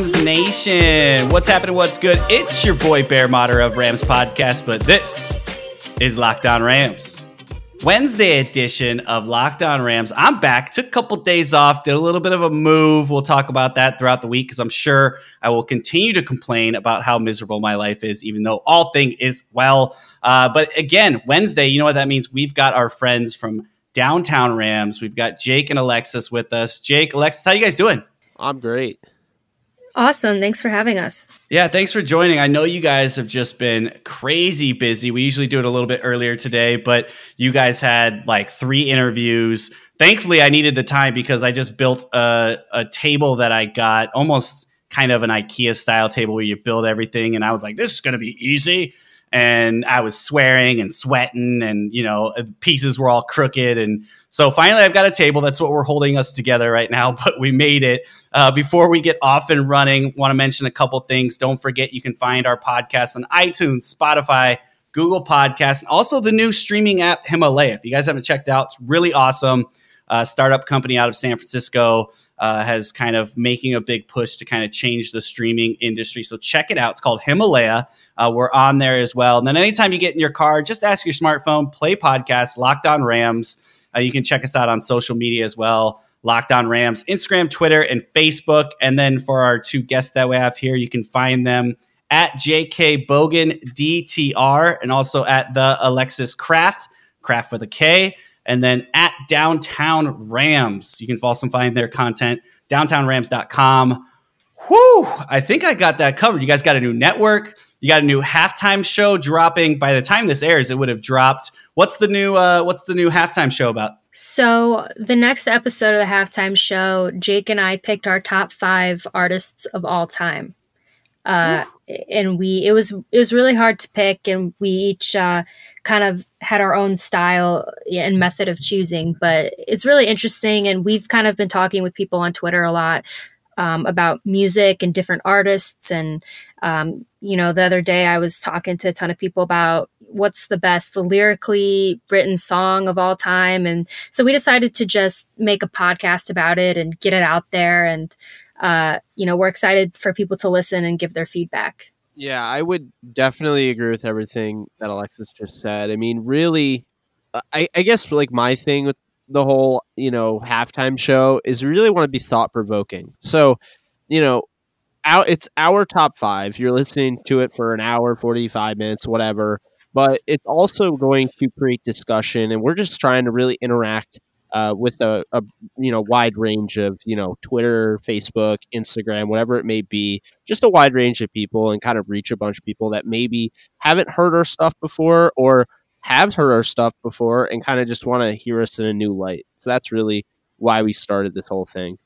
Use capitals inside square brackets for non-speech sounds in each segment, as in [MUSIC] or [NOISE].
Nation. What's happening? What's good? It's your boy Bear Motter of Rams Podcast, but this is Locked On Rams. Wednesday edition of Locked On Rams. I'm back. Took a couple days off, did a little bit of a move. We'll talk about that throughout the week because I'm sure I will continue to complain about how miserable my life is, even though all thing is well. Uh, but again, Wednesday, you know what that means? We've got our friends from Downtown Rams. We've got Jake and Alexis with us. Jake, Alexis, how you guys doing? I'm great. Awesome. Thanks for having us. Yeah, thanks for joining. I know you guys have just been crazy busy. We usually do it a little bit earlier today, but you guys had like three interviews. Thankfully, I needed the time because I just built a, a table that I got almost kind of an IKEA style table where you build everything. And I was like, this is going to be easy. And I was swearing and sweating, and you know, uh, pieces were all crooked. And so finally, I've got a table. That's what we're holding us together right now, [LAUGHS] but we made it. Uh, before we get off and running, want to mention a couple things. Don't forget you can find our podcast on iTunes, Spotify, Google Podcasts, and also the new streaming app Himalaya. If you guys haven't checked out, it's really awesome. Uh, startup company out of San Francisco uh, has kind of making a big push to kind of change the streaming industry. So check it out. It's called Himalaya. Uh, we're on there as well. And then anytime you get in your car, just ask your smartphone, play podcast, Locked On Rams. Uh, you can check us out on social media as well. Locked On Rams, Instagram, Twitter, and Facebook. And then for our two guests that we have here, you can find them at JK Bogan DTR and also at the Alexis Kraft, Kraft with a K, and then at Downtown Rams. You can also find their content, downtownrams.com. Whew, I think I got that covered. You guys got a new network. You got a new halftime show dropping. By the time this airs, it would have dropped. What's the new uh, What's the new halftime show about? So, the next episode of the halftime show, Jake and I picked our top five artists of all time. Uh, and we it was it was really hard to pick, and we each uh, kind of had our own style and method of choosing. But it's really interesting, and we've kind of been talking with people on Twitter a lot um, about music and different artists. And, um, you know, the other day I was talking to a ton of people about what's the best lyrically written song of all time. And so we decided to just make a podcast about it and get it out there. And, uh, you know, we're excited for people to listen and give their feedback. Yeah, I would definitely agree with everything that Alexis just said. I mean, really, I, I guess like my thing with the whole you know halftime show is really want to be thought provoking. So, you know, out it's our top five. You're listening to it for an hour, forty five minutes, whatever. But it's also going to create discussion, and we're just trying to really interact uh, with a, a you know wide range of you know Twitter, Facebook, Instagram, whatever it may be, just a wide range of people, and kind of reach a bunch of people that maybe haven't heard our stuff before or have heard our stuff before and kind of just want to hear us in a new light. So that's really why we started this whole thing.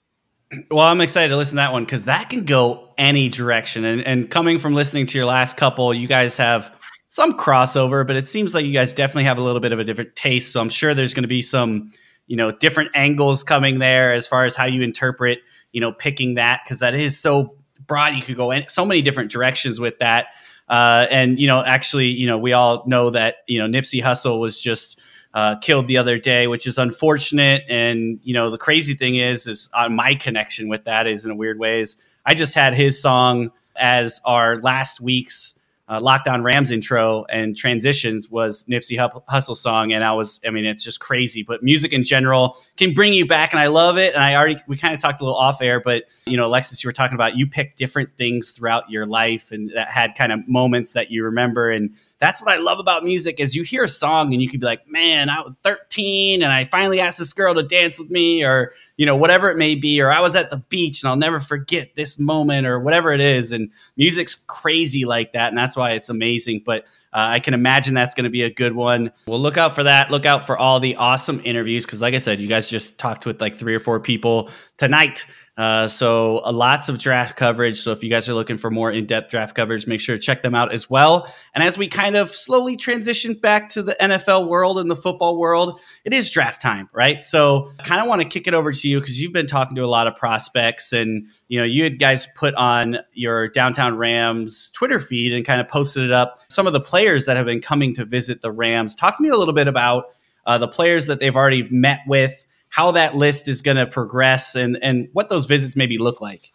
Well, I'm excited to listen to that one because that can go any direction. And, and coming from listening to your last couple, you guys have some crossover, but it seems like you guys definitely have a little bit of a different taste. So I'm sure there's going to be some, you know, different angles coming there as far as how you interpret, you know, picking that because that is so broad. You could go in so many different directions with that. Uh, and you know, actually, you know, we all know that you know Nipsey Hussle was just uh, killed the other day, which is unfortunate. And you know, the crazy thing is, is on my connection with that is in a weird ways. I just had his song as our last week's uh, Locked On Rams intro and transitions was Nipsey Hussle song, and I was, I mean, it's just crazy. But music in general can bring you back, and I love it. And I already, we kind of talked a little off air, but you know, Alexis, you were talking about you picked different things throughout your life, and that had kind of moments that you remember, and that's what I love about music is you hear a song and you could be like, man, I was 13 and I finally asked this girl to dance with me, or you know, whatever it may be, or I was at the beach and I'll never forget this moment, or whatever it is. And music's crazy like that, and that's why it's amazing. But uh, I can imagine that's going to be a good one. Well, look out for that. Look out for all the awesome interviews because, like I said, you guys just talked with like three or four people tonight. Uh, so uh, lots of draft coverage. So if you guys are looking for more in-depth draft coverage, make sure to check them out as well. And as we kind of slowly transition back to the NFL world and the football world, it is draft time, right? So I kind of want to kick it over to you because you've been talking to a lot of prospects and you know you had guys put on your downtown Rams Twitter feed and kind of posted it up. Some of the players that have been coming to visit the Rams. Talk to me a little bit about uh, the players that they've already met with how that list is going to progress and and what those visits maybe look like.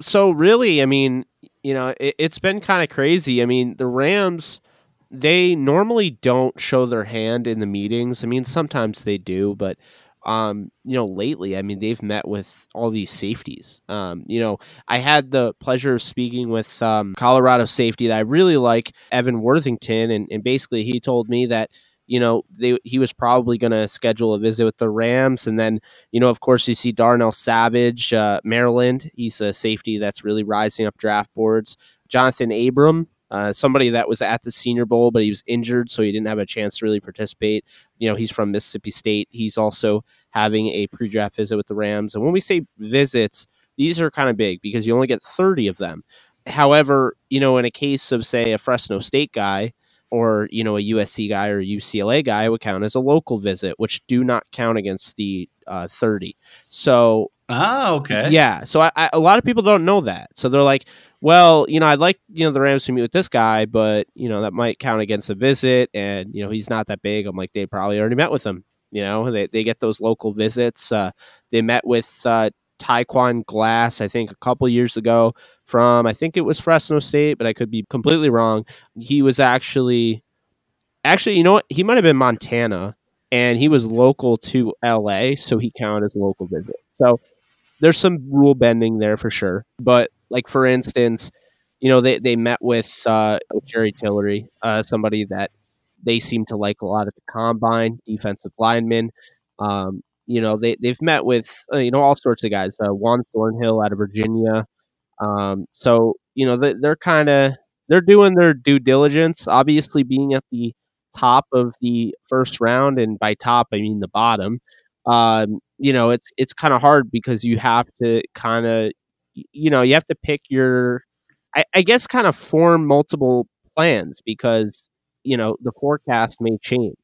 So really, I mean, you know, it, it's been kind of crazy. I mean, the Rams they normally don't show their hand in the meetings. I mean, sometimes they do, but um, you know, lately, I mean, they've met with all these safeties. Um, you know, I had the pleasure of speaking with um, Colorado safety that I really like, Evan Worthington, and, and basically he told me that you know, they, he was probably going to schedule a visit with the Rams. And then, you know, of course, you see Darnell Savage, uh, Maryland. He's a safety that's really rising up draft boards. Jonathan Abram, uh, somebody that was at the Senior Bowl, but he was injured, so he didn't have a chance to really participate. You know, he's from Mississippi State. He's also having a pre draft visit with the Rams. And when we say visits, these are kind of big because you only get 30 of them. However, you know, in a case of, say, a Fresno State guy, or you know a USC guy or UCLA guy would count as a local visit, which do not count against the uh, thirty. So oh, okay, yeah. So I, I, a lot of people don't know that. So they're like, well, you know, I'd like you know the Rams to meet with this guy, but you know that might count against the visit, and you know he's not that big. I'm like, they probably already met with him. You know, they they get those local visits. Uh, they met with uh, Tyquan Glass, I think, a couple years ago from, I think it was Fresno State, but I could be completely wrong. He was actually, actually, you know what? He might have been Montana, and he was local to LA, so he counted as a local visit. So there's some rule bending there for sure. But, like, for instance, you know, they, they met with uh, Jerry Tillery, uh, somebody that they seem to like a lot at the combine, defensive lineman. Um, you know, they, they've met with, uh, you know, all sorts of guys. Uh, Juan Thornhill out of Virginia, um, so you know they, they're kind of they're doing their due diligence. Obviously, being at the top of the first round, and by top I mean the bottom. Um, you know, it's it's kind of hard because you have to kind of you know you have to pick your I, I guess kind of form multiple plans because you know the forecast may change.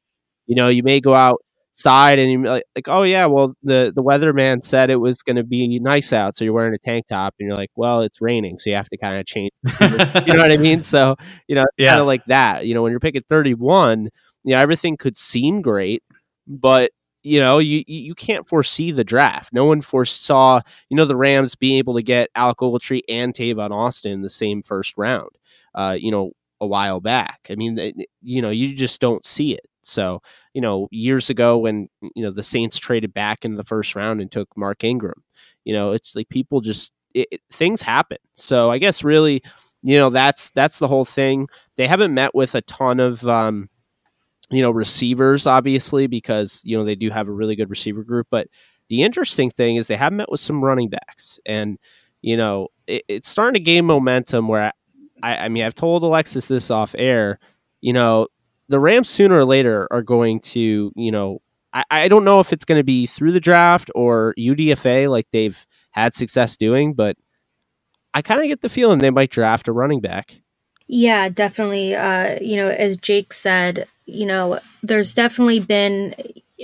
You know, you may go out side and you're like, like, oh yeah, well the the weatherman said it was going to be nice out, so you're wearing a tank top, and you're like, well, it's raining, so you have to kind of change. [LAUGHS] you know what I mean? So you know, yeah. kind of like that. You know, when you're picking 31, you know everything could seem great, but you know you you can't foresee the draft. No one foresaw you know the Rams being able to get Alec Ogletree and Tavon Austin in the same first round. Uh, you know, a while back. I mean, you know, you just don't see it. So, you know, years ago when, you know, the Saints traded back in the first round and took Mark Ingram, you know, it's like people just, it, it, things happen. So I guess really, you know, that's, that's the whole thing. They haven't met with a ton of, um, you know, receivers, obviously, because, you know, they do have a really good receiver group. But the interesting thing is they have met with some running backs. And, you know, it, it's starting to gain momentum where I, I mean, I've told Alexis this off air, you know, the Rams sooner or later are going to, you know, I, I don't know if it's going to be through the draft or UDFA like they've had success doing, but I kind of get the feeling they might draft a running back. Yeah, definitely. Uh, you know, as Jake said, you know, there's definitely been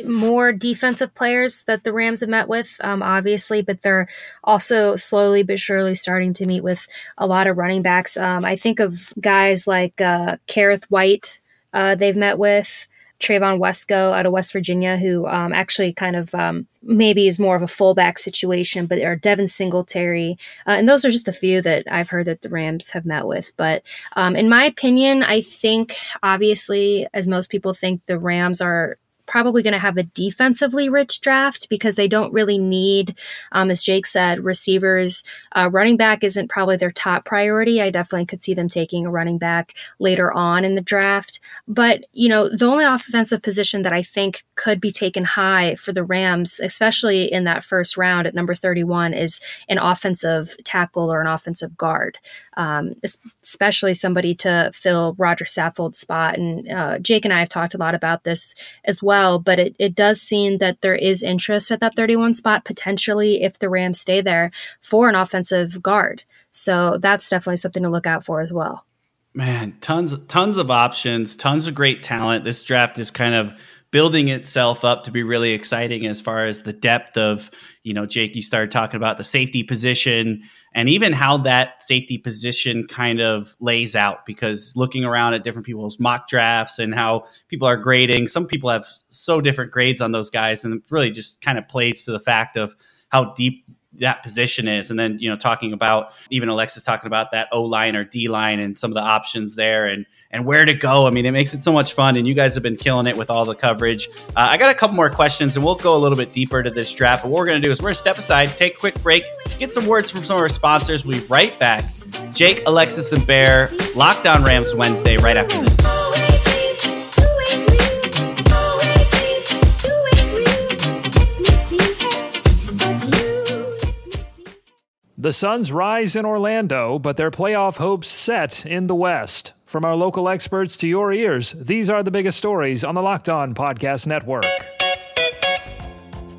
more defensive players that the Rams have met with, um, obviously, but they're also slowly but surely starting to meet with a lot of running backs. Um, I think of guys like uh, Kerrith Whyte, uh, they've met with Trevon Wesco out of West Virginia, who um, actually kind of um, maybe is more of a fullback situation, but or Devin Singletary, uh, and those are just a few that I've heard that the Rams have met with. But um, in my opinion, I think obviously, as most people think, the Rams are probably going to have a defensively rich draft because they don't really need, um, as Jake said, receivers. Uh, running back isn't probably their top priority. I definitely could see them taking a running back later on in the draft. But, you know, the only offensive position that I think could be taken high for the Rams, especially in that first round at number 31, is an offensive tackle or an offensive guard um, especially somebody to fill Roger Saffold's spot. And uh, Jake and I have talked a lot about this as well but it, it does seem that there is interest at that 31 spot potentially if the Rams stay there for an offensive guard. So that's definitely something to look out for as well. Man, tons tons of options, tons of great talent. This draft is kind of building itself up to be really exciting as far as the depth of, you know, Jake, you started talking about the safety position and even how that safety position kind of lays out because looking around at different people's mock drafts and how people are grading, some people have so different grades on those guys and really just kind of plays to the fact of how deep that position is. And then, you know, talking about even Alexis talking about that O line or D line and some of the options there and and where to go. I mean, it makes it so much fun, and you guys have been killing it with all the coverage. Uh, I got a couple more questions, and we'll go a little bit deeper to this draft. But what we're going to do is we're going to step aside, take a quick break, get some words from some of our sponsors. We'll be right back. Jake, Alexis, and Bear, Locked On Rams Wednesday, right after this. The Suns rise in Orlando, but their playoff hopes set in the West. From our local experts to your ears, these are the biggest stories on the Locked On Podcast Network.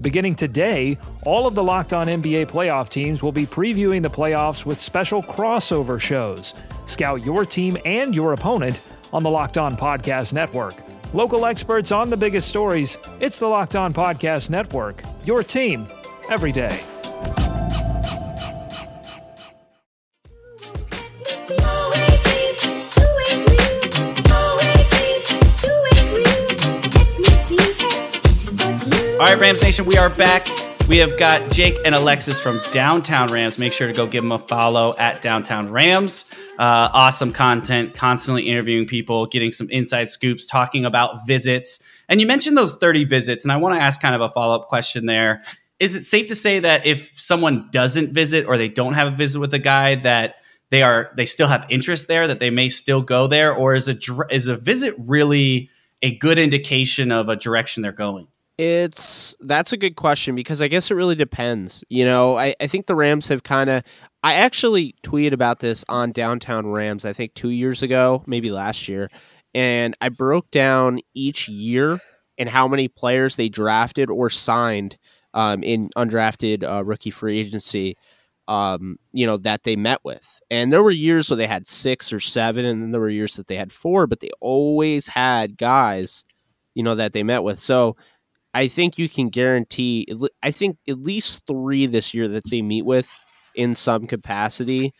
Beginning today, all of the Locked On NBA playoff teams will be previewing the playoffs with special crossover shows. Scout your team and your opponent on the Locked On Podcast Network. Local experts on the biggest stories. It's the Locked On Podcast Network. Your team every day. All right, Rams Nation, we are back. We have got Jake and Alexis from Downtown Rams. Make sure to go give them a follow at Downtown Rams. Uh, awesome content, constantly interviewing people, getting some inside scoops, talking about visits. And you mentioned those 30 visits, and I want to ask kind of a follow up question there. Is it safe to say that if someone doesn't visit or they don't have a visit with a guy, that they are they still have interest there, that they may still go there, or is a is a visit really a good indication of a direction they're going? It's that's a good question because I guess it really depends. You know, I, I think the Rams have kind of. I actually tweeted about this on Downtown Rams, I think two years ago, maybe last year. And I broke down each year and how many players they drafted or signed um, in undrafted uh, rookie free agency, um, you know, that they met with. And there were years where they had six or seven, and then there were years that they had four, but they always had guys, you know, that they met with. So I think you can guarantee. I think at least three this year that they meet with in some capacity,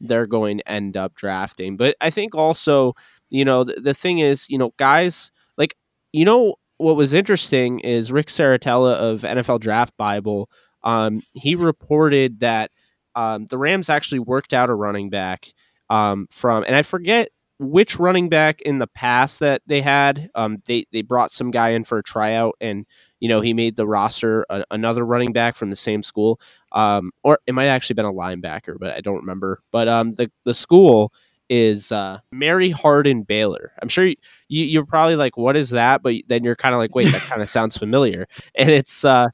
they're going to end up drafting. But I think also, you know, the, the thing is, you know, guys like you know what was interesting is Rick Serritella of NFL Draft Bible. Um, he reported that um, the Rams actually worked out a running back um, from, and I forget which running back in the past that they had. Um, they they brought some guy in for a tryout, and you know he made the roster. A, another running back from the same school, um, or it might have actually been a linebacker, but I don't remember. But um, the the school is uh, Mary Hardin Baylor. I'm sure you, you you're probably like, what is that? But then you're kind of like, wait, that kind of [LAUGHS] sounds familiar. And it's uh,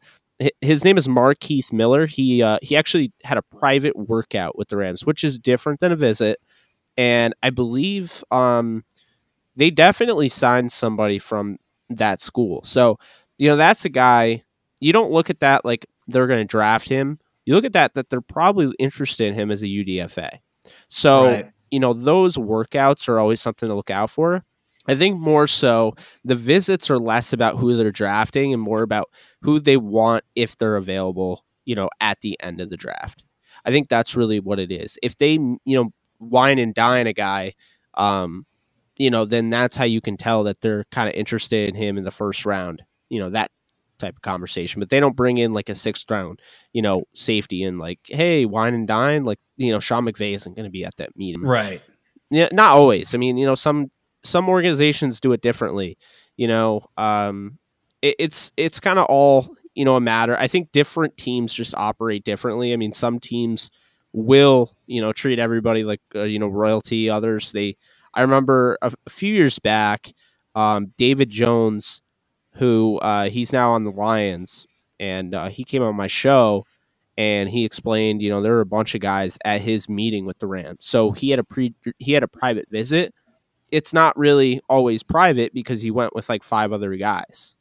his name is Markeith Miller. He uh, he actually had a private workout with the Rams, which is different than a visit and I believe um, they definitely signed somebody from that school. So you know that's a guy. You don't look at that like they're going to draft him. You look at that that they're probably interested in him as a UDFA. So right. you know those workouts are always something to look out for. I think more so the visits are less about who they're drafting and more about who they want if they're available, you know, at the end of the draft. I think that's really what it is. If they, you know, wine and dine a guy, um, you know, then that's how you can tell that they're kind of interested in him in the first round. You know, that type of conversation. But they don't bring in like a sixth round, you know, safety and like, hey, wine and dine. Like, you know, Sean McVay isn't going to be at that meeting. Right. Yeah, not always. I mean, you know, some some organizations do it differently. You know, um, it, it's it's kind of all you know a matter. I think different teams just operate differently. I mean, some teams will you know treat everybody like uh, you know royalty. Others they. I remember a, a few years back, um, David Jones, who uh, he's now on the Lions, and uh, he came on my show and he explained, you know, there were a bunch of guys at his meeting with the Rams. So he had a pre he had a private visit. It's not really always private because he went with like five other guys.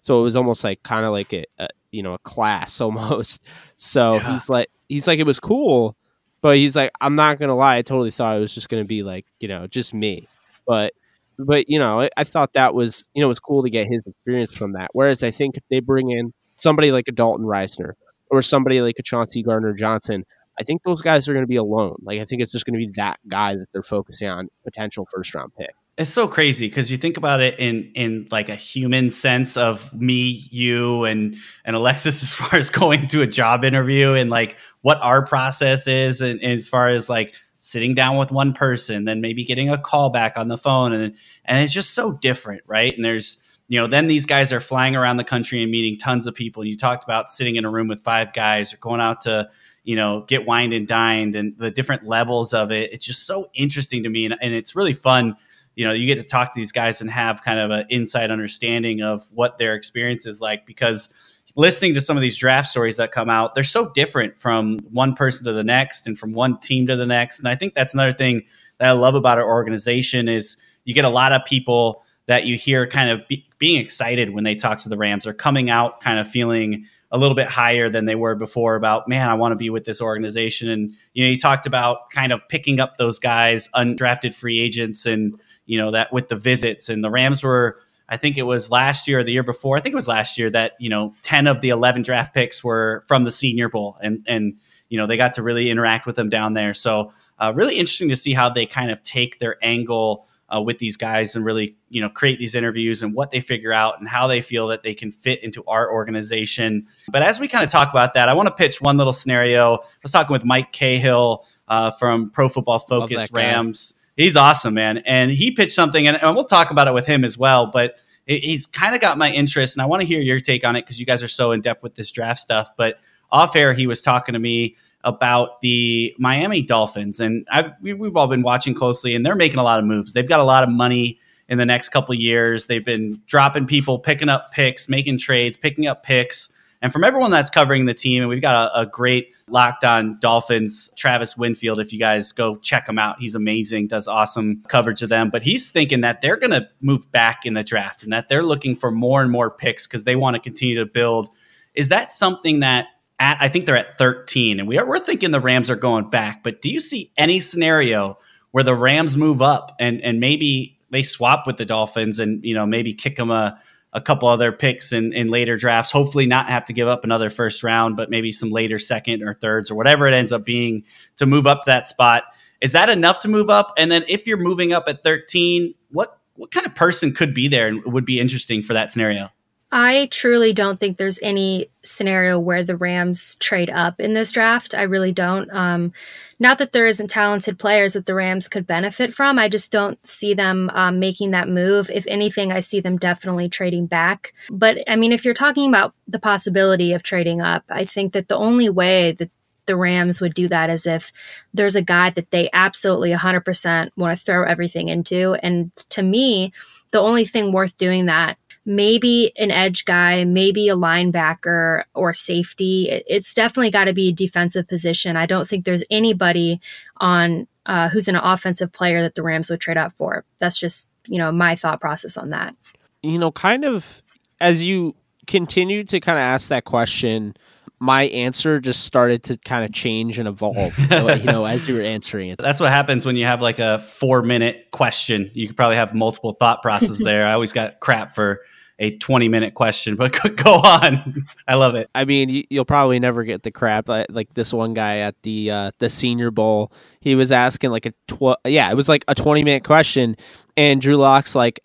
So it was almost like kind of like a, a, you know a class [LAUGHS] almost. So yeah. he's like he's like it was cool, but he's like I'm not gonna lie, I totally thought it was just gonna be like you know just me, but but you know I, I thought that was you know it's cool to get his experience from that. Whereas I think if they bring in somebody like a Dalton Risner or somebody like a Chauncey Gardner Johnson, I think those guys are going to be alone. Like I think it's just going to be that guy that they're focusing on potential first round pick. It's so crazy because you think about it in in like a human sense of me, you, and and Alexis [LAUGHS] as far as going to a job interview and like what our process is, and, and as far as like sitting down with one person, then maybe getting a call back on the phone, and and it's just so different, right? And there's you know, then these guys are flying around the country and meeting tons of people. And you talked about sitting in a room with five guys or going out to you know, get wined and dined and the different levels of it. It's just so interesting to me. And, and it's really fun you know you get to talk to these guys and have kind of an inside understanding of what their experience is like because listening to some of these draft stories that come out they're so different from one person to the next and from one team to the next. And i think that's another thing that i love about our organization is you get a lot of people that you hear kind of be, being excited when they talk to the rams. Or coming out kind of feeling a little bit higher than they were before about man i want to be with this organization. And you know you talked about kind of picking up those guys undrafted free agents and you know that with the visits and the Rams were I think it was last year or the year before. I think it was last year that you know ten of the eleven draft picks were from the Senior Bowl, and and you know they got to really interact with them down there. So uh, really interesting to see how they kind of take their angle uh, with these guys and really you know create these interviews and what they figure out and how they feel that they can fit into our organization. But as we kind of talk about that, I want to pitch one little scenario. I was talking with Mike Cahill uh, from Pro Football Focus Rams. He's awesome, man. And he pitched something, and, and we'll talk about it with him as well. But it, he's kind of got my interest, and I want to hear your take on it because you guys are so in depth with this draft stuff. But off air, he was talking to me about the Miami Dolphins, and I, we, have all been watching closely, and they're making a lot of moves. They've got a lot of money in the next couple years. They've been dropping people, picking up picks, making trades, picking up picks. And from everyone that's covering the team, and we've got a, a, great locked on Dolphins, Travis Wingfield. If you guys go check him out, he's amazing, does awesome coverage of them. But he's thinking that they're going to move back in the draft and that they're looking for more and more picks because they want to continue to build. Is that something that at, I think they're at 13, and we are, we're thinking the Rams are going back. But do you see any scenario where the Rams move up and and maybe they swap with the Dolphins and you know maybe kick them a a couple other picks in, in later drafts. Hopefully, not have to give up another first round, but maybe some later second or thirds or whatever it ends up being to move up to that spot. Is that enough to move up? And then if you're moving up at 13, what what kind of person could be there and would be interesting for that scenario? I truly don't think there's any scenario where the Rams trade up in this draft. I really don't. Um, not that there isn't talented players that the Rams could benefit from. I just don't see them um, making that move. If anything, I see them definitely trading back. But I mean, if you're talking about the possibility of trading up, I think that the only way that the Rams would do that is if there's a guy that they absolutely 100% want to throw everything into. And to me, the only thing worth doing that maybe an edge guy, maybe a linebacker or safety. It's definitely got to be a defensive position. I don't think there's anybody on uh, who's an offensive player that the Rams would trade up for. That's just you know my thought process on that. You know, kind of as you continue to kind of ask that question my answer just started to kind of change and evolve, [LAUGHS] you know, as you were answering it. That's what happens when you have like a four minute question. You could probably have multiple thought processes [LAUGHS] there. I always got crap for a 20 minute question, but [LAUGHS] go on. I love it. I mean, you'll probably never get the crap like this one guy at the uh, the Senior Bowl. He was asking like a tw- yeah, it was like a 20 minute question, and Drew Lock's like,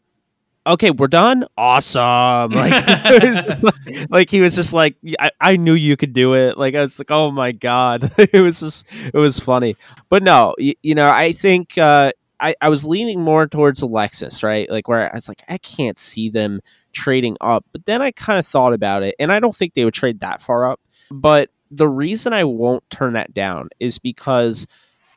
okay, we're done. Awesome. [LAUGHS] Like, [LAUGHS] like, like, he was just like, I, I knew you could do it. Like I was like, oh my god, it was just it was funny. But no, you, you know, I think uh, I, I was leaning more towards Alexis, right? Like where I was like, I can't see them trading up. But then I kind of thought about it, and I don't think they would trade that far up. But the reason I won't turn that down is because,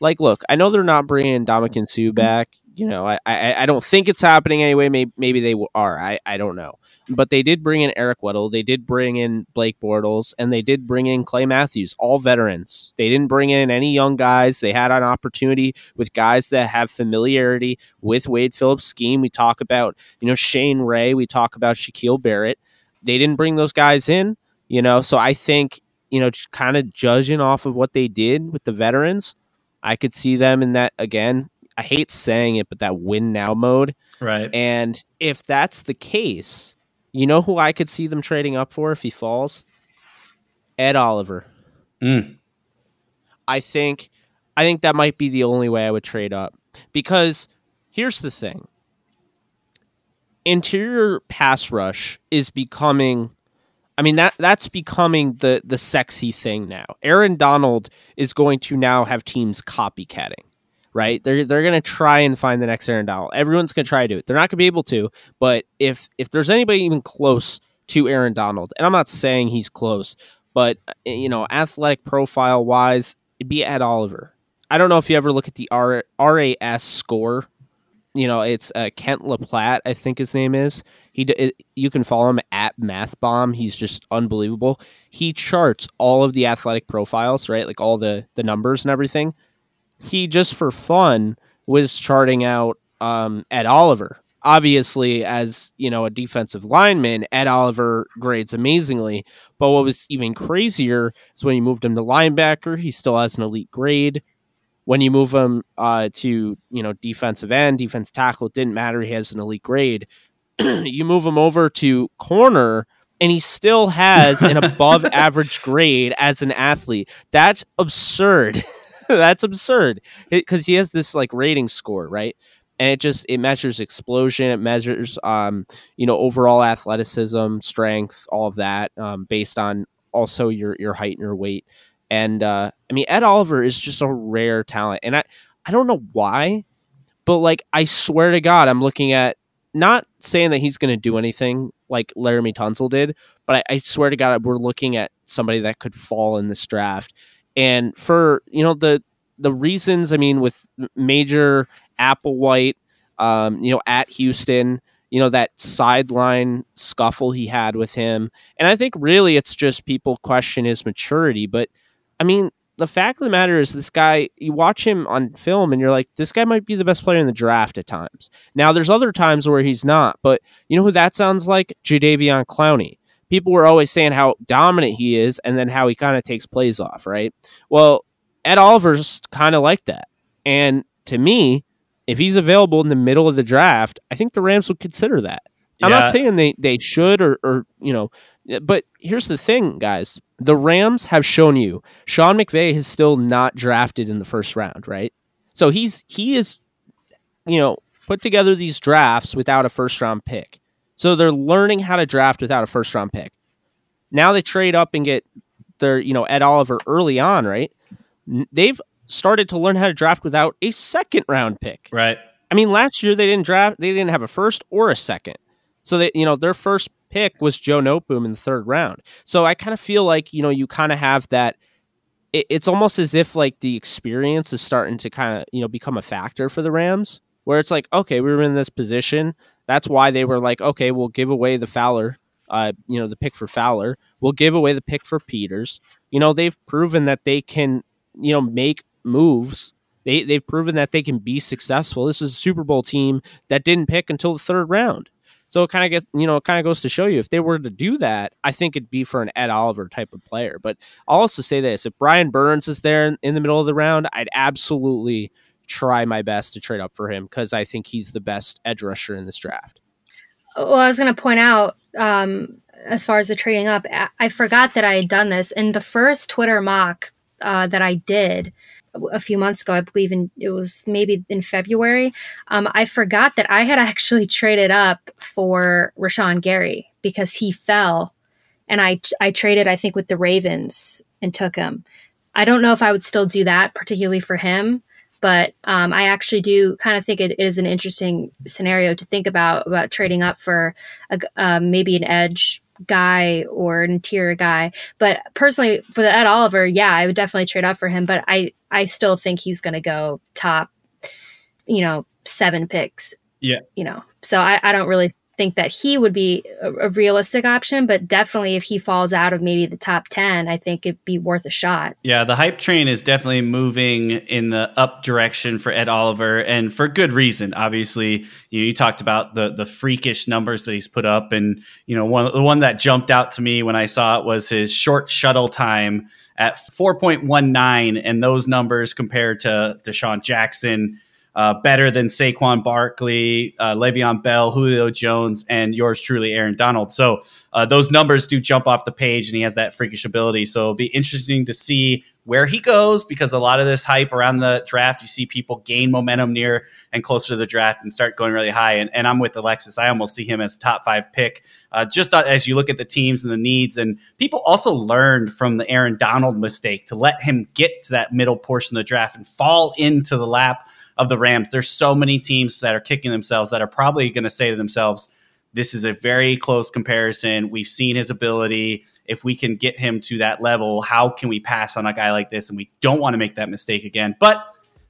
like, look, I know they're not bringing Ndamukong Suh back. You know, I, I, I don't think it's happening anyway. Maybe maybe they are. I, I don't know. But they did bring in Eric Weddle. They did bring in Blake Bortles, and they did bring in Clay Matthews, all veterans. They didn't bring in any young guys. They had an opportunity with guys that have familiarity with Wade Phillips' scheme. We talk about, you know, Shane Ray. We talk about Shaquille Barrett. They didn't bring those guys in, you know. So I think, you know, kind of judging off of what they did with the veterans, I could see them in that again. I hate saying it, but that win now mode. Right. And if that's the case, you know who I could see them trading up for if he falls? Ed Oliver. Mm. I think I think that might be the only way I would trade up. Because here's the thing. Interior pass rush is becoming I mean that that's becoming the the sexy thing now. Aaron Donald is going to now have teams copycatting right? They're they're gonna try and find the next Aaron Donald. Everyone's gonna try to do it. They're not gonna be able to, but if if there's anybody even close to Aaron Donald, and I'm not saying he's close, but you know, athletic profile wise, it'd be Ed Oliver. I don't know if you ever look at the R- RAS score. You know, it's uh, Kent Lee Platte, I think his name is. He it, you can follow him at MathBomb. He's just unbelievable. He charts all of the athletic profiles, right? Like all the the numbers and everything he just for fun was charting out um, Ed Oliver. Obviously, as you know, a defensive lineman, Ed Oliver grades amazingly. But what was even crazier is when you moved him to linebacker, he still has an elite grade. When you move him uh, to you know defensive end, defense tackle, it didn't matter. He has an elite grade. [CLEARS THROAT] you move him over to corner, and he still has an above [LAUGHS] average grade as an athlete. That's absurd. [LAUGHS] [LAUGHS] That's absurd because he has this like rating score, right? And it just it measures explosion, it measures um you know overall athleticism, strength, all of that um, based on also your your height and your weight. And uh, I mean Ed Oliver is just a rare talent, and I I don't know why, but like I swear to God, I'm looking at not saying that he's going to do anything like Laremy Tunsil did, but I, I, swear to God, we're looking at somebody that could fall in this draft. And for you know the the reasons, I mean, with Major Applewhite, um, you know, at Houston, you know that sideline scuffle he had with him, and I think really it's just people question his maturity. But I mean, the fact of the matter is, this guy, you watch him on film, and you're like, this guy might be the best player in the draft at times. Now, there's other times where he's not, but you know who that sounds like? Jadeveon Clowney people were always saying how dominant he is and then how he kind of takes plays off, right? Well, Ed Oliver's kind of like that. And to me, if he's available in the middle of the draft, I think the Rams would consider that. I'm not saying they, they should or, or, you know, but here's the thing, guys. The Rams have shown you Sean McVay has still not drafted in the first round, right? So he's he is, you know, put together these drafts without a first round pick. So they're learning how to draft without a first round pick. Now they trade up and get their, you know, Ed Oliver early on, right? They've started to learn how to draft without a second round pick. Right. I mean, last year they didn't draft, they didn't have a first or a second. So they, you know, their first pick was Joe Noteboom in the third round. So I kind of feel like, you know, you kind of have that. It, it's almost as if like the experience is starting to kind of, you know, become a factor for the Rams, where it's like, okay, we were in this position. That's why they were like, okay, we'll give away the Fowler, uh, you know, the pick for Fowler. We'll give away the pick for Peters. You know, they've proven that they can, you know, make moves. They they've proven that they can be successful. This is a Super Bowl team that didn't pick until the third round. So it kind of gets, you know, it kind of goes to show you if they were to do that, I think it'd be for an Ed Oliver type of player. But I'll also say this: if Brian Burns is there in, in the middle of the round, I'd absolutely try my best to trade up for him because I think he's the best edge rusher in this draft. Well, I was going to point out, um, as far as the trading up, I forgot that I had done this in the first Twitter mock uh, that I did a few months ago. I believe in it was maybe in February. Um, I forgot that I had [LAUGHS] actually traded up for Rashan Gary because he fell, and I I traded I think with the Ravens and took him. I don't know if I would still do that, particularly for him, But um, I actually do kind of think it is an interesting scenario to think about about trading up for a, uh, maybe an edge guy or an interior guy. But personally, for the Ed Oliver, yeah, I would definitely trade up for him. But I I still think he's going to go top, you know, seven picks. Yeah. You know, so I, I don't really think that he would be a, a, realistic option, but definitely if he falls out of maybe the top 10, I think it'd be worth a shot. Yeah, the hype train is definitely moving in the up direction for Ed Oliver and for good reason. Obviously, you know, you talked about the the freakish numbers that he's put up and, you know, one the one that jumped out to me when I saw it was his short shuttle time at 4.19 and those numbers compared to DeSean Jackson uh, better than Saquon Barkley, uh, Le'Veon Bell, Julio Jones, and yours truly, Aaron Donald. So uh, those numbers do jump off the page, and he has that freakish ability. So it'll be interesting to see where he goes because a lot of this hype around the draft, you see people gain momentum near and closer to the draft and start going really high. And, and I'm with Alexis. I almost see him as top five pick, uh, just as you look at the teams and the needs. And people also learned from the Aaron Donald mistake to let him get to that middle portion of the draft and fall into the lap of the Rams. There's so many teams that are kicking themselves that are probably going to say to themselves, this is a very close comparison. We've seen his ability. If we can get him to that level, how can we pass on a guy like this? And we don't want to make that mistake again. But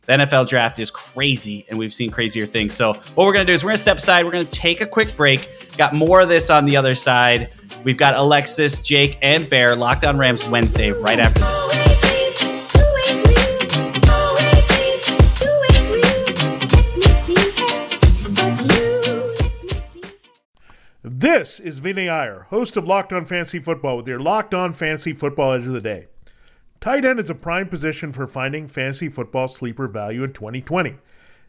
the NFL draft is crazy, and we've seen crazier things. So, what we're going to do is we're going to step aside. We're going to take a quick break. Got more of this on the other side. We've got Alexis, Jake, and Bear locked on Rams Wednesday right after this. This is Vinny Iyer, host of Locked On Fantasy Football, with your Locked On Fantasy Football Edge of the Day. Tight end is a prime position for finding fantasy football sleeper value in 2020.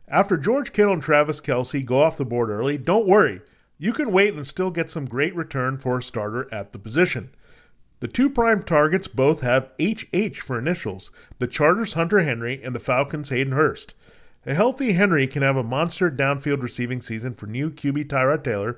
After George Kittle and Travis Kelce go off the board early, don't worry. You can wait and still get some great return for a starter at the position. The two prime targets both have HH for initials the Chargers' Hunter Henry and the Falcons' Hayden Hurst. A healthy Henry can have a monster downfield receiving season for new QB Tyrod Taylor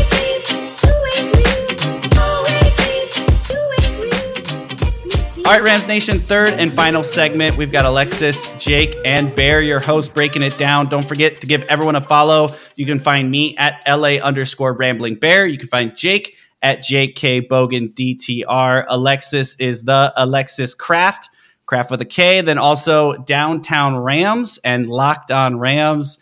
All right, Rams Nation, third and final segment. We've got Alexis, Jake, and Bear, your host, breaking it down. Don't forget to give everyone a follow. You can find me at LA underscore rambling bear. You can find Jake at JK Bogan DTR. Alexis is the Alexis Kraft, Kraft with a K. Then also Downtown Rams and Locked On Rams.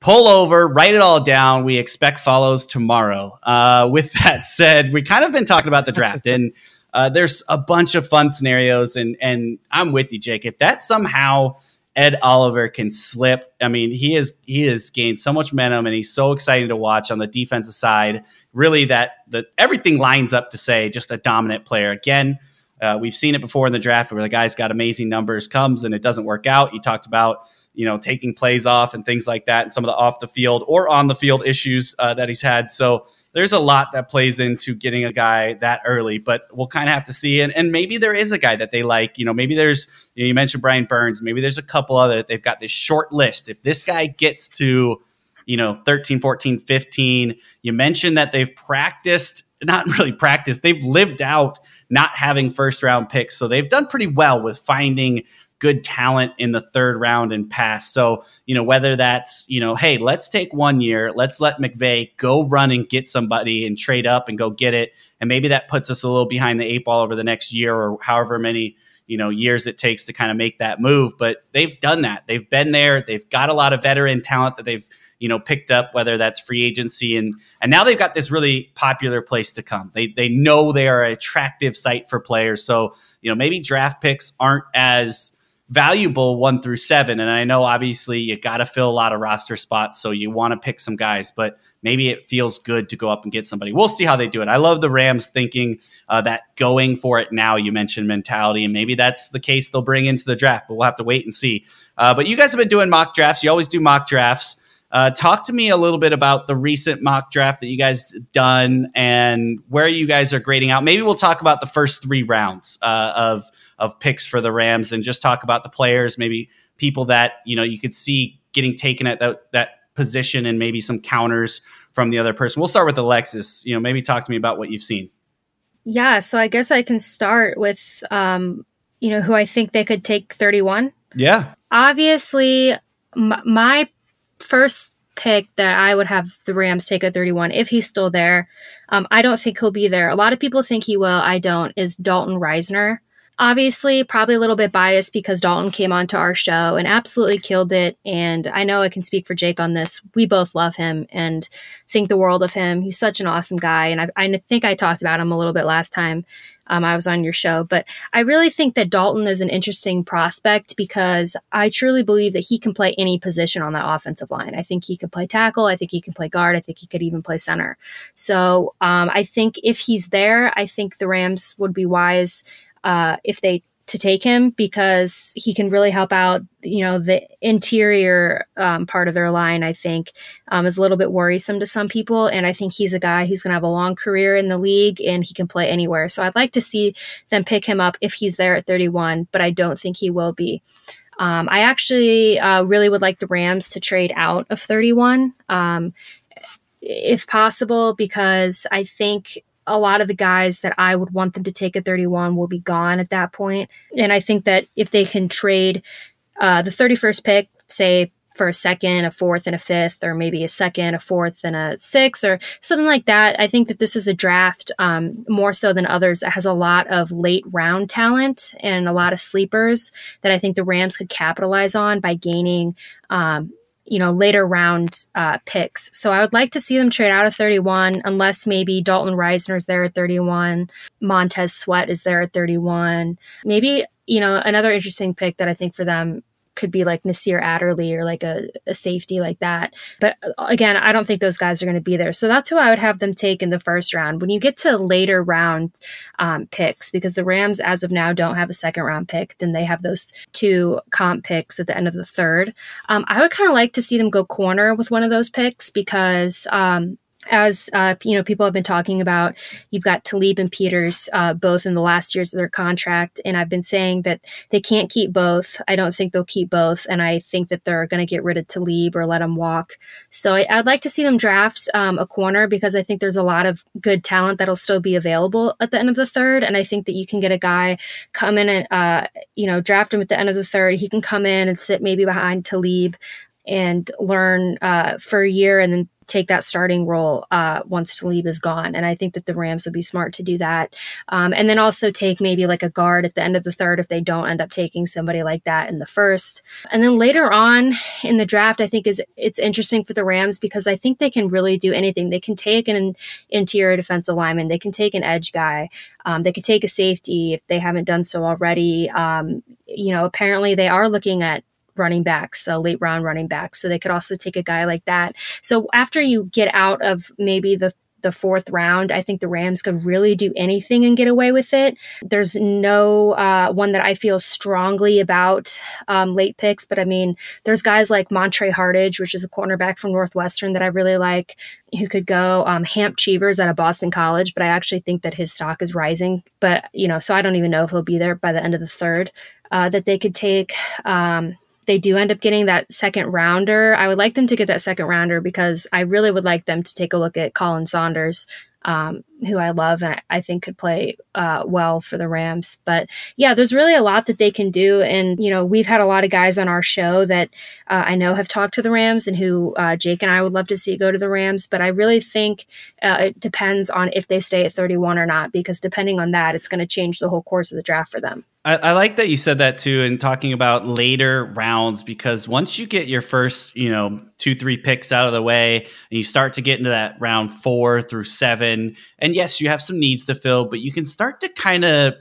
Pull over, write it all down. We expect follows tomorrow. Uh, with that said, we kind of been talking about the draft and [LAUGHS] uh, there's a bunch of fun scenarios, and and I'm with you, Jake. If that somehow Ed Oliver can slip, I mean, he is he has gained so much momentum, and he's so exciting to watch on the defensive side. Really, that that everything lines up to say just a dominant player again. Uh, we've seen it before in the draft where the guy's got amazing numbers, comes and it doesn't work out. You talked about you know taking plays off and things like that, and some of the off the field or on the field issues uh, that he's had. So there's a lot that plays into getting a guy that early, but we'll kind of have to see. And, and maybe there is a guy that they like. You know, maybe there's, you, know, you mentioned Brian Burns, maybe there's a couple other, they've got this short list. If this guy gets to, you know, 13, 14, 15, you mentioned that they've practiced, not really practiced, they've lived out not having first round picks. So they've done pretty well with finding good talent in the third round and past. So, you know, whether that's, you know, hey, let's take one year, let's let McVay go run and get somebody and trade up and go get it. And maybe that puts us a little behind the eight ball over the next year or however many, you know, years it takes to kind of make that move. But they've done that. They've been there. They've got a lot of veteran talent that they've, you know, picked up, whether that's free agency and and now they've got this really popular place to come. They they know they are an attractive site for players. So, you know, maybe draft picks aren't as valuable one through seven. And I know obviously you got to fill a lot of roster spots, so you want to pick some guys, but maybe it feels good to go up and get somebody. We'll see how they do it. I love the Rams thinking uh, that going for it now. You mentioned mentality, and maybe that's the case they'll bring into the draft, but we'll have to wait and see. Uh, but you guys have been doing mock drafts. You always do mock drafts. Uh, talk to me a little bit about the recent mock draft that you guys done and where you guys are grading out. Maybe we'll talk about the first three rounds uh, of of picks for the Rams and just talk about the players, maybe people that you know you could see getting taken at that that position and maybe some counters from the other person. We'll start with Alexis. You know, maybe talk to me about what you've seen. Yeah, so I guess I can start with um, you know who I think they could take 31. Yeah. Obviously, m- my first pick that I would have the Rams take at 31 if he's still there. Um, I don't think he'll be there. A lot of people think he will. I don't. Is Dalton Risner. Obviously, probably a little bit biased because Dalton came onto our show and absolutely killed it. And I know I can speak for Jake on this. We both love him and think the world of him. He's such an awesome guy. And I, I think I talked about him a little bit last time um, I was on your show. But I really think that Dalton is an interesting prospect because I truly believe that he can play any position on that offensive line. I think he could play tackle. I think he can play guard. I think he could even play center. So um, I think if he's there, I think the Rams would be wise uh, if they to take him because he can really help out. You know, the interior um, part of their line, I think, um, is a little bit worrisome to some people. And I think he's a guy who's going to have a long career in the league and he can play anywhere. So I'd like to see them pick him up if he's there at 31, but I don't think he will be. Um, I actually uh, really would like the Rams to trade out of 31 um, if possible, because I think a lot of the guys that I would want them to take at 31 will be gone at that point. And I think that if they can trade uh, the 31st pick, say for a second, a fourth, and a fifth, or maybe a second, a fourth, and a sixth, or something like that. I think that this is a draft um, more so than others that has a lot of late round talent and a lot of sleepers that I think the Rams could capitalize on by gaining um, you know, later round uh, picks. So I would like to see them trade out of 31, unless maybe Dalton Risner is there at 31, Montez Sweat is there at 31. Maybe, you know, another interesting pick that I think for them could be like Nasir Adderley or like a, a safety like that. But uh, again, I don't think those guys are going to be there. So that's who I would have them take in the first round. When you get to later round um, picks, because the Rams as of now don't have a second round pick, then they have those two comp picks at the end of the third. Um, I would kind of like to see them go corner with one of those picks because um, as uh, you know, people have been talking about. You've got Talib and Peters, uh, both in the last years of their contract, and I've been saying that they can't keep both. I don't think they'll keep both, and I think that they're going to get rid of Talib or let him walk. So I, would like to see them draft um, a corner because I think there's a lot of good talent that'll still be available at the end of the third, and I think that you can get a guy come in and uh, you know draft him at the end of the third. He can come in and sit maybe behind Talib and learn uh, for a year and then take that starting role uh, once Talib is gone. And I think that the Rams would be smart to do that. Um, and then also take maybe like a guard at the end of the third if they don't end up taking somebody like that in the first. And then later on in the draft, I think is it's interesting for the Rams because I think they can really do anything. They can take an interior defensive lineman, they can take an edge guy, um, they could take a safety if they haven't done so already. Um, you know, apparently they are looking at running backs, uh, late round running backs. So they could also take a guy like that. So after you get out of maybe the the fourth round. I think the Rams could really do anything and get away with it. There's no uh, one that I feel strongly about um, late picks, but I mean, there's guys like Montre Hardage, which is a cornerback from Northwestern that I really like, who could go. Um, Hamp Cheevers out of Boston College, but I actually think that his stock is rising. But, you know, so I don't even know if he'll be there by the end of the third. Uh, that they could take. Um, they do end up getting that second rounder, I would like them to get that second rounder because I really would like them to take a look at Khalen Saunders um, who I love and I think could play uh, well for the Rams. But yeah, there's really a lot that they can do. And, you know, we've had a lot of guys on our show that uh, I know have talked to the Rams and who uh, Jake and I would love to see go to the Rams. But I really think uh, it depends on if they stay at 31 or not, because depending on that, it's going to change the whole course of the draft for them. I, I, like that you said that too, and talking about later rounds because once you get your first, you know, two, three picks out of the way, and you start to get into that round four through seven, and yes, you have some needs to fill, but you can start to kind of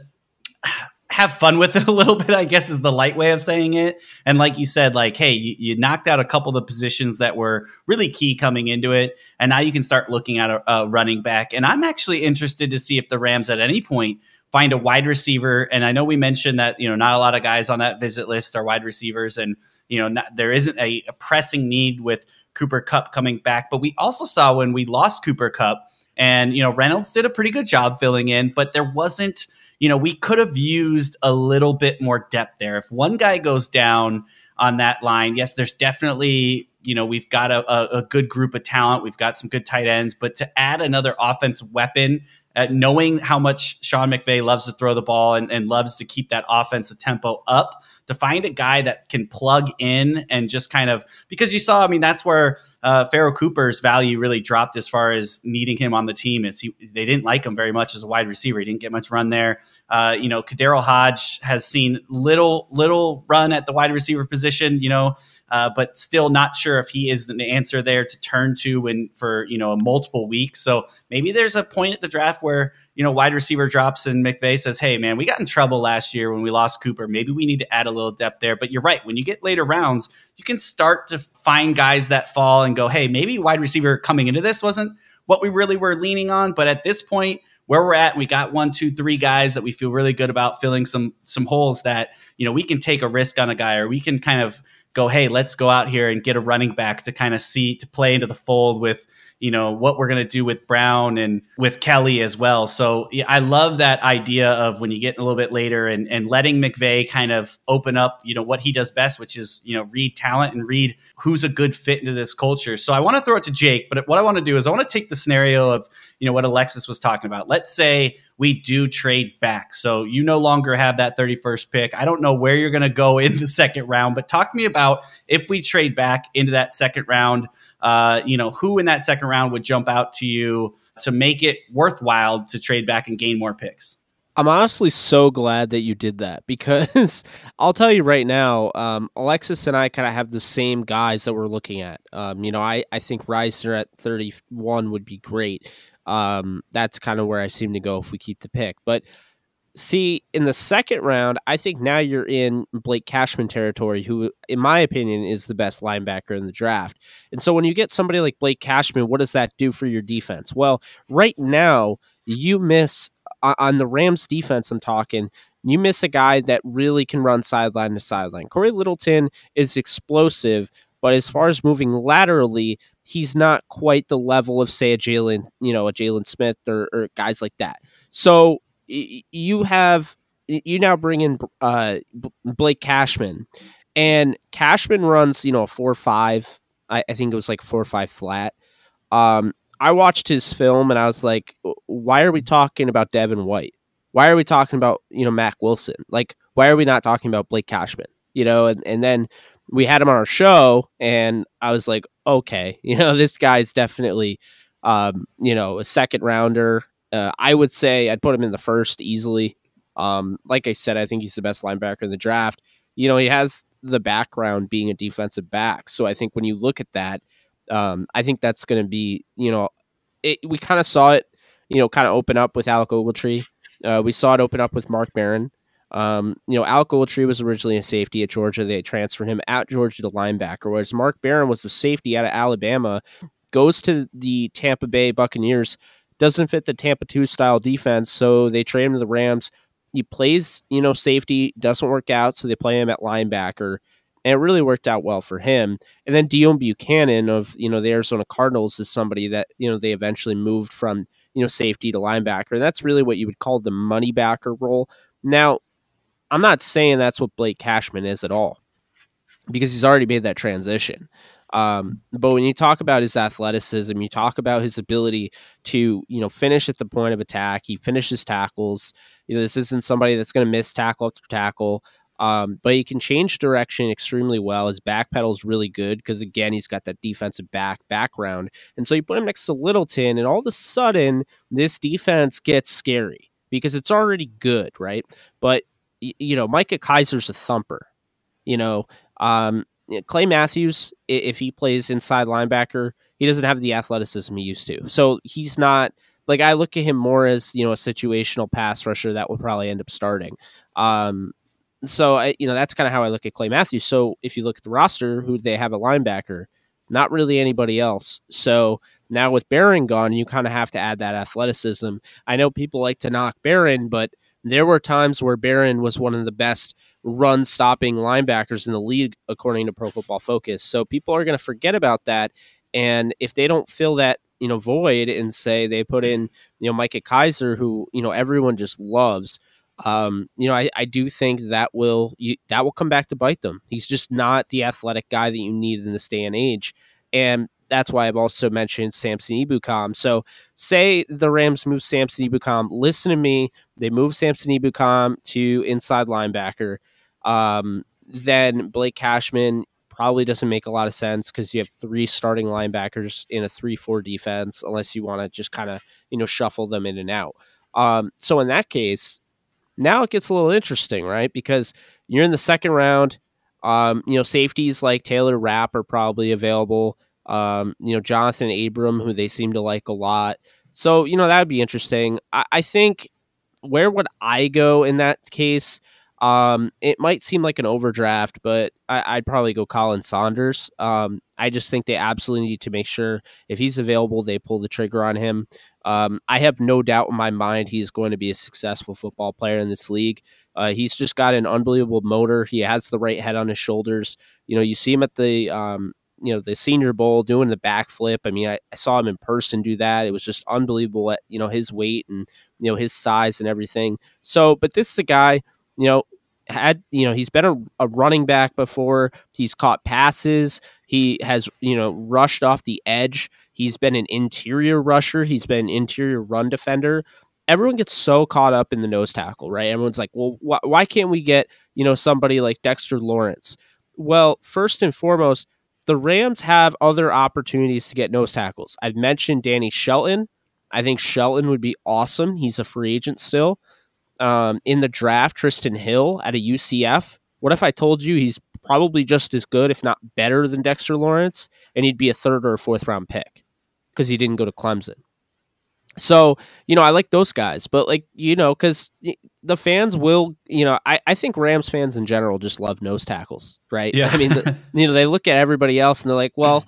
have fun with it a little bit, I guess is the light way of saying it. And like you said, like, hey, you, you, knocked out a couple of the positions that were really key coming into it. And now you can start looking at a, a running back. And I'm actually interested to see if the Rams at any point find a wide receiver. And I know we mentioned that, you know, not a lot of guys on that visit list are wide receivers. And, you know, not, there isn't a, a pressing need with Cooper Kupp coming back, but we also saw when we lost Cooper Kupp, and you know Reynolds did a pretty good job filling in, but there wasn't. You know, we could have used a little bit more depth there. If one guy goes down on that line, yes, there's definitely you know we've got a, a, good group of talent. We've got some good tight ends, but to add another offensive weapon uh, knowing how much Sean McVay loves to throw the ball and, and, loves to keep that offensive tempo up, to find a guy that can plug in and just kind of because you saw, I mean, that's where uh, Cooper's value really dropped as far as needing him on the team. Is he they didn't like him very much as a wide receiver. He didn't get much run there. Uh, you know, KhaDarel Hodge has seen little little run at the wide receiver position. You know, uh, but still not sure if he is the answer there to turn to when for you know multiple weeks. So maybe there's a point at the draft where you know wide receiver drops and McVay says, "Hey man, we got in trouble last year when we lost Cooper. Maybe we need to add a little depth there." But you're right. When you get later rounds, you can start to find guys that fall and go, "Hey, maybe wide receiver coming into this wasn't what we really were leaning on." But at this point where we're at, we got one, two, three guys that we feel really good about filling some some holes that you know we can take a risk on a guy or we can kind of go, hey, let's go out here and get a running back to kind of see to play into the fold with you know what we're going to do with Brown and with kelly as well. So yeah, I love that idea of when you get a little bit later and and letting McVay kind of open up, you know, what he does best, which is you know read talent and read who's a good fit into this culture. So I want to throw it to Jake, but what I want to do is I want to take the scenario of you know what Alexis was talking about. Let's say we do trade back. So you no longer have that 31st pick. I don't know where you're going to go in the second round, but talk to me about if we trade back into that second round, uh, you know, who in that second round would jump out to you to make it worthwhile to trade back and gain more picks? I'm honestly so glad that you did that [LAUGHS] because I'll tell you right now, um, Alexis and I kind of have the same guys that we're looking at. Um, you know, I, I think Risner at 31 would be great. Um, that's kind of where I seem to go if we keep the pick. But see, in the second round, I think now you're in Blake Cashman territory, who, in my opinion, is the best linebacker in the draft. And so when you get somebody like Blake Cashman, what does that do for your defense? Well, right now, you miss uh, on the Rams defense, I'm talking, you miss a guy that really can run sideline to sideline. Corey Littleton is explosive, but as far as moving laterally, he's not quite the level of say a Jaylon, you know, a Jaylon Smith or, or, guys like that. So you have you now bring in uh, Blake Cashman, and Cashman runs you know a four five. I, I think it was like four or five flat. Um, I watched his film and I was like, why are we talking about Devin White? Why are we talking about you know Mack Wilson? Like, why are we not talking about Blake Cashman? You know, and, and then we had him on our show, and I was like, okay, [LAUGHS] you know, this guy's definitely, um, you know, a second rounder. Uh, I would say I'd put him in the first easily. Um, like I said, I think he's the best linebacker in the draft. You know, he has the background being a defensive back, so I think when you look at that, um, I think that's going to be, you know, it, we kind of saw it, you know, kind of open up with Alec Ogletree. Uh, we saw it open up with Mark Barron. Um, you know, Alec Ogletree was originally a safety at Georgia. They transferred him at Georgia to linebacker, whereas Mark Barron was the safety out of Alabama, goes to the Tampa Bay Buccaneers, doesn't fit the Tampa 2 style defense, so they trade him to the Rams. He plays, you know, safety, doesn't work out, so they play him at linebacker. And it really worked out well for him. And then Deone Bucannon of, you know, the Arizona Cardinals is somebody that, you know, they eventually moved from, you know, safety to linebacker. And that's really what you would call the money backer role. Now, I'm not saying that's what Blake Cashman is at all because he's already made that transition. Um, but when you talk about his athleticism, you talk about his ability to, you know, finish at the point of attack. He finishes tackles. You know, this isn't somebody that's going to miss tackle after tackle. Um, but he can change direction extremely well. His back pedal is really good because again, he's got that defensive back background. And so you put him next to Littleton, and all of a sudden, this defense gets scary because it's already good, right? But you know, Micah Kiser's a thumper. You know, um, Clay Matthews, if he plays inside linebacker, he doesn't have the athleticism he used to. So he's not like I look at him more as you know a situational pass rusher that will probably end up starting. Um, so I, you know, that's kind of how I look at Clay Matthews. So if you look at the roster, who they have a linebacker, not really anybody else. So now with Barron gone, you kind of have to add that athleticism. I know people like to knock Barron, but There were times where Barron was one of the best run stopping linebackers in the league, according to Pro Football Focus. So people are going to forget about that. And if they don't fill that, you know, void and say they put in, you know, Micah Kiser, who, you know, everyone just loves, um, you know, I, I do think that will you, that will come back to bite them. He's just not the athletic guy that you need in this day and age. And that's why I've also mentioned Samson Ebukam. So say the Rams move Samson Ebukam. Listen to me. They move Samson Ebukam to inside linebacker. Um, then Blake Cashman probably doesn't make a lot of sense because you have three starting linebackers in a three-four defense, unless you want to just kind of you know shuffle them in and out. Um, so in that case, now it gets a little interesting, right? Because you're in the second round. Um, you know, safeties like Taylor Rapp are probably available. Um, you know, Johnathan Abram, who they seem to like a lot. So, you know, that would be interesting. I, I think where would I go in that case? Um, it might seem like an overdraft, but I, would probably go Khalen Saunders. Um, I just think they absolutely need to make sure if he's available, they pull the trigger on him. Um, I have no doubt in my mind he's going to be a successful football player in this league. Uh, he's just got an unbelievable motor. He has the right head on his shoulders. You know, you see him at the um, you know the Senior Bowl doing the backflip. I mean, I, I, saw him in person do that. It was just unbelievable at you know his weight and you know his size and everything. So, but this is a guy you know had you know he's been a, a running back before. He's caught passes. He has you know rushed off the edge. He's been an interior rusher. He's been an interior run defender. Everyone gets so caught up in the nose tackle, right? Everyone's like, well, wh- why can't we get you know somebody like Dexter Lawrence? Well, first and foremost the Rams have other opportunities to get nose tackles. I've mentioned Danny Shelton. I think Shelton would be awesome. He's a free agent still. Um, in the draft, Trysten Hill at a UCF. What if I told you he's probably just as good, if not better, than Dexter Lawrence, and he'd be a third or a fourth round pick because he didn't go to Clemson? So, you know, I like those guys, but like, you know, because the fans will, you know, I, I think Rams fans in general just love nose tackles, right? Yeah. I mean, the, [LAUGHS] you know, they look at everybody else and they're like, well,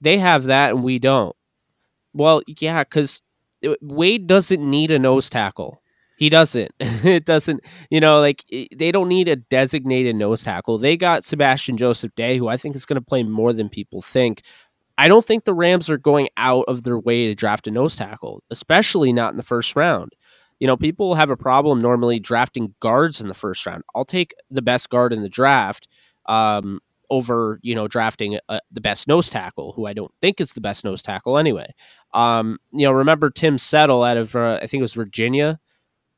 they have that and we don't. Well, yeah, because Wade doesn't need a nose tackle. He doesn't. [LAUGHS] it doesn't, you know, like they don't need a designated nose tackle. They got Sebastian Joseph Day, who I think is going to play more than people think. I don't think the Rams are going out of their way to draft a nose tackle, especially not in the first round. You know, people have a problem normally drafting guards in the first round. I'll take the best guard in the draft um, over, you know, drafting a, the best nose tackle, who I don't think is the best nose tackle anyway. Um, you know, remember Tim Settle out of, uh, I think it was Virginia.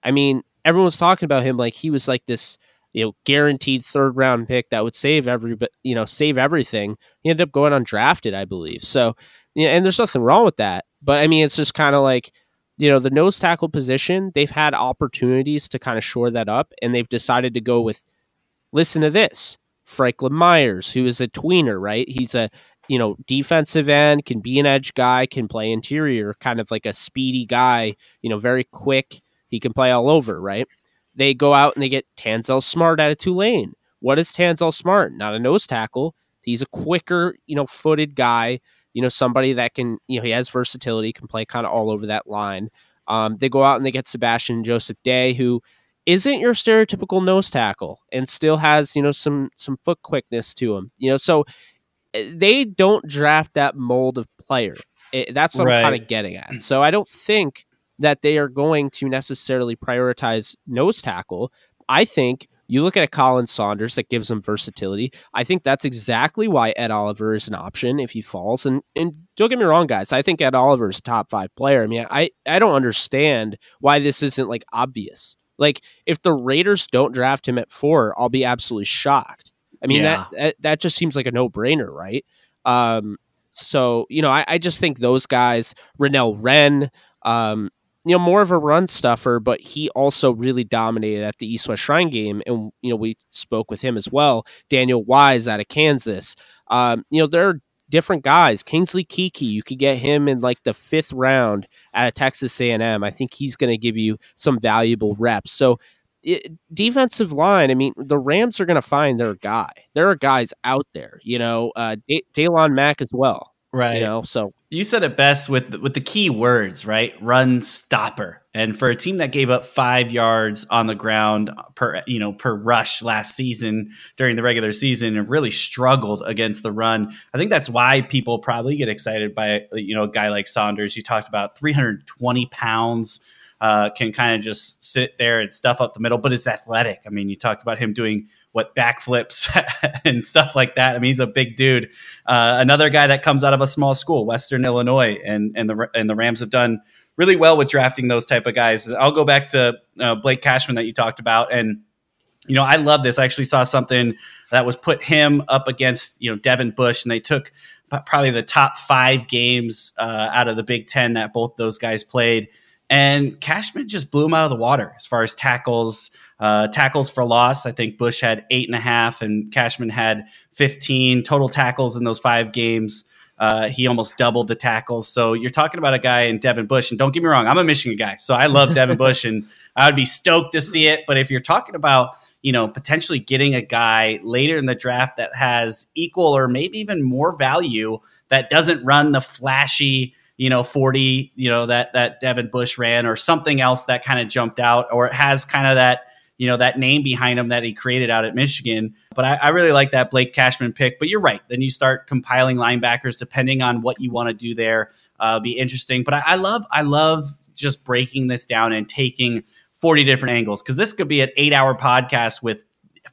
I mean, everyone was talking about him like he was like this you know guaranteed third round pick that would save every you know save everything. He ended up going undrafted, I believe. So know, and there's nothing wrong with that. But I mean, it's just kind of like you know the nose tackle position. They've had opportunities to kind of shore that up, and they've decided to go with. Listen to this, Franklin Myers, who is a tweener, right? He's a you know defensive end, can be an edge guy, can play interior, kind of like a speedy guy. You know, very quick. He can play all over, right? they go out and they get Tanzel Smart out of Tulane. What is Tanzel Smart? Not a nose tackle. He's a quicker, you know, footed guy. You know, somebody that can, you know, he has versatility, can play kind of all over that line. Um, they go out and they get Sebastian Joseph Day, who isn't your stereotypical nose tackle and still has, you know, some some foot quickness to him. You know, so eh, they don't draft that mold of player. It, that's what right. I'm kind of getting at. So I don't think that they are going to necessarily prioritize nose tackle. I think you look at a Khalen Saunders that gives him versatility. I think that's exactly why Ed Oliver is an option if he falls. And and don't get me wrong, guys. I think Ed Oliver is a top five player. I mean, I, I don't understand why this isn't like obvious. Like if the Raiders don't draft him at four, I'll be absolutely shocked. I mean yeah. that, that that just seems like a no brainer, right? Um, so you know, I, I just think those guys, Renell Wren, um, you know, more of a run stuffer, but he also really dominated at the East West Shrine game. And, you know, we spoke with him as well. Daniel Wise out of Kansas. Um, you know, there are different guys. Kingsley Keke, you could get him in like the fifth round out of Texas A&M. I think he's going to give you some valuable reps. So, it, defensive line, I mean, the Rams are going to find their guy. There are guys out there, you know, uh, Daylon Mack as well. Right. You know, so you said it best with with the key words, right? Run stopper. And for a team that gave up five yards on the ground per you know per rush last season during the regular season and really struggled against the run, I think that's why people probably get excited by you know a guy like Saunders. You talked about 320 pounds. Uh, can kind of just sit there and stuff up the middle, but is athletic. I mean, you talked about him doing what backflips [LAUGHS] and stuff like that. I mean, he's a big dude. Uh, another guy that comes out of a small school, Western Illinois, and and the and the Rams have done really well with drafting those type of guys. I'll go back to uh, Blake Cashman that you talked about, and you know, I love this. I actually saw something that was put him up against you know Devin Bush, and they took probably the top five games uh, out of the Big Ten that both those guys played. And Cashman just blew him out of the water as far as tackles, uh, tackles for loss, I think Bush had eight and a half, and Cashman had 15 total tackles in those five games. Uh, he almost doubled the tackles. So you're talking about a guy in Devin Bush, and don't get me wrong, I'm a Michigan guy, so I love Devin [LAUGHS] Bush, and I would be stoked to see it. But if you're talking about you know potentially getting a guy later in the draft that has equal or maybe even more value that doesn't run the flashy you know 40 you know that that Devin Bush ran or something else that kind of jumped out or it has kind of that you know that name behind him that he created out at Michigan. But I, I, really like that Blake Cashman pick. But you're right. Then you start compiling linebackers depending on what you want to do there. Uh, be interesting. But I, I love I love just breaking this down and taking 40 different angles because this could be an eight hour podcast with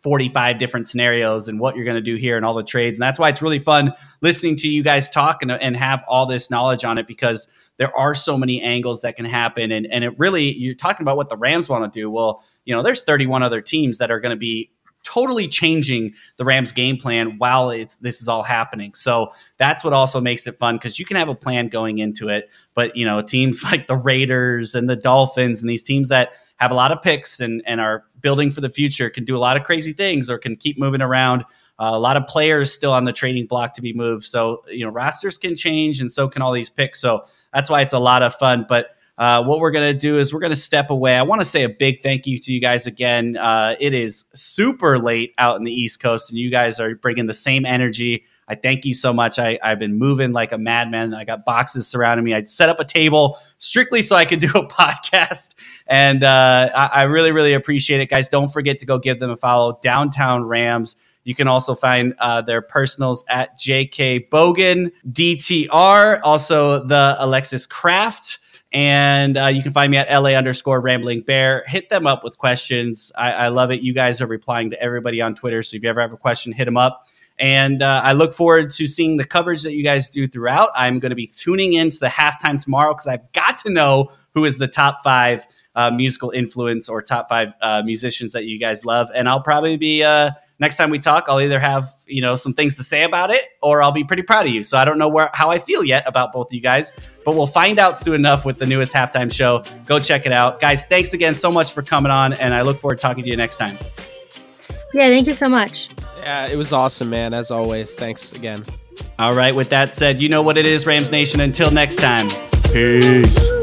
45 different scenarios and what you're going to do here and all the trades. And that's why it's really fun listening to you guys talk and, and have all this knowledge on it because there are so many angles that can happen. And, and it really, you're talking about what the Rams want to do. Well, you know, there's 31 other teams that are going to be totally changing the Rams game plan while it's this is all happening. So that's what also makes it fun because you can have a plan going into it. But you know, teams [LAUGHS] like the Raiders and the Dolphins and these teams that have a lot of picks and, and are building for the future can do a lot of crazy things or can keep moving around. Uh, a lot of players still on the trading block to be moved. So, you know, rosters can change and so can all these picks. So that's why it's a lot of fun. But uh, what we're going to do is we're going to step away. I want to say a big thank you to you guys again. Uh, it is super late out in the East Coast, and you guys are bringing the same energy. I thank you so much. I, have been moving like a madman. I got boxes surrounding me. I set up a table strictly so I could do a [LAUGHS] podcast. And uh, I, I really, really appreciate it, guys. Don't forget to go give them a follow. Downtown Rams. You can also find uh, their personals at JK Bogan DTR, also the Alexis Kraft. And uh, you can find me at LA underscore rambling bear. Hit them up with questions. I, I, love it. You guys are replying to everybody on Twitter. So if you ever have a question, hit them up. And uh, I look forward to seeing the coverage that you guys do throughout. I'm going to be tuning in to the halftime tomorrow because I've got to know who is the top five uh, musical influence or top five uh, musicians that you guys love. And I'll probably be uh, next time we talk, I'll either have you know some things to say about it, or I'll be pretty proud of you. So I don't know where how I feel yet about both of you guys, but we'll find out soon enough with the newest halftime show. Go check it out, guys. Thanks again so much for coming on, and I look forward to talking to you next time. Yeah, thank you so much. Yeah, it was awesome, man. As always, thanks again. All right. With that said, you know what it is, Rams Nation. Until next time, peace.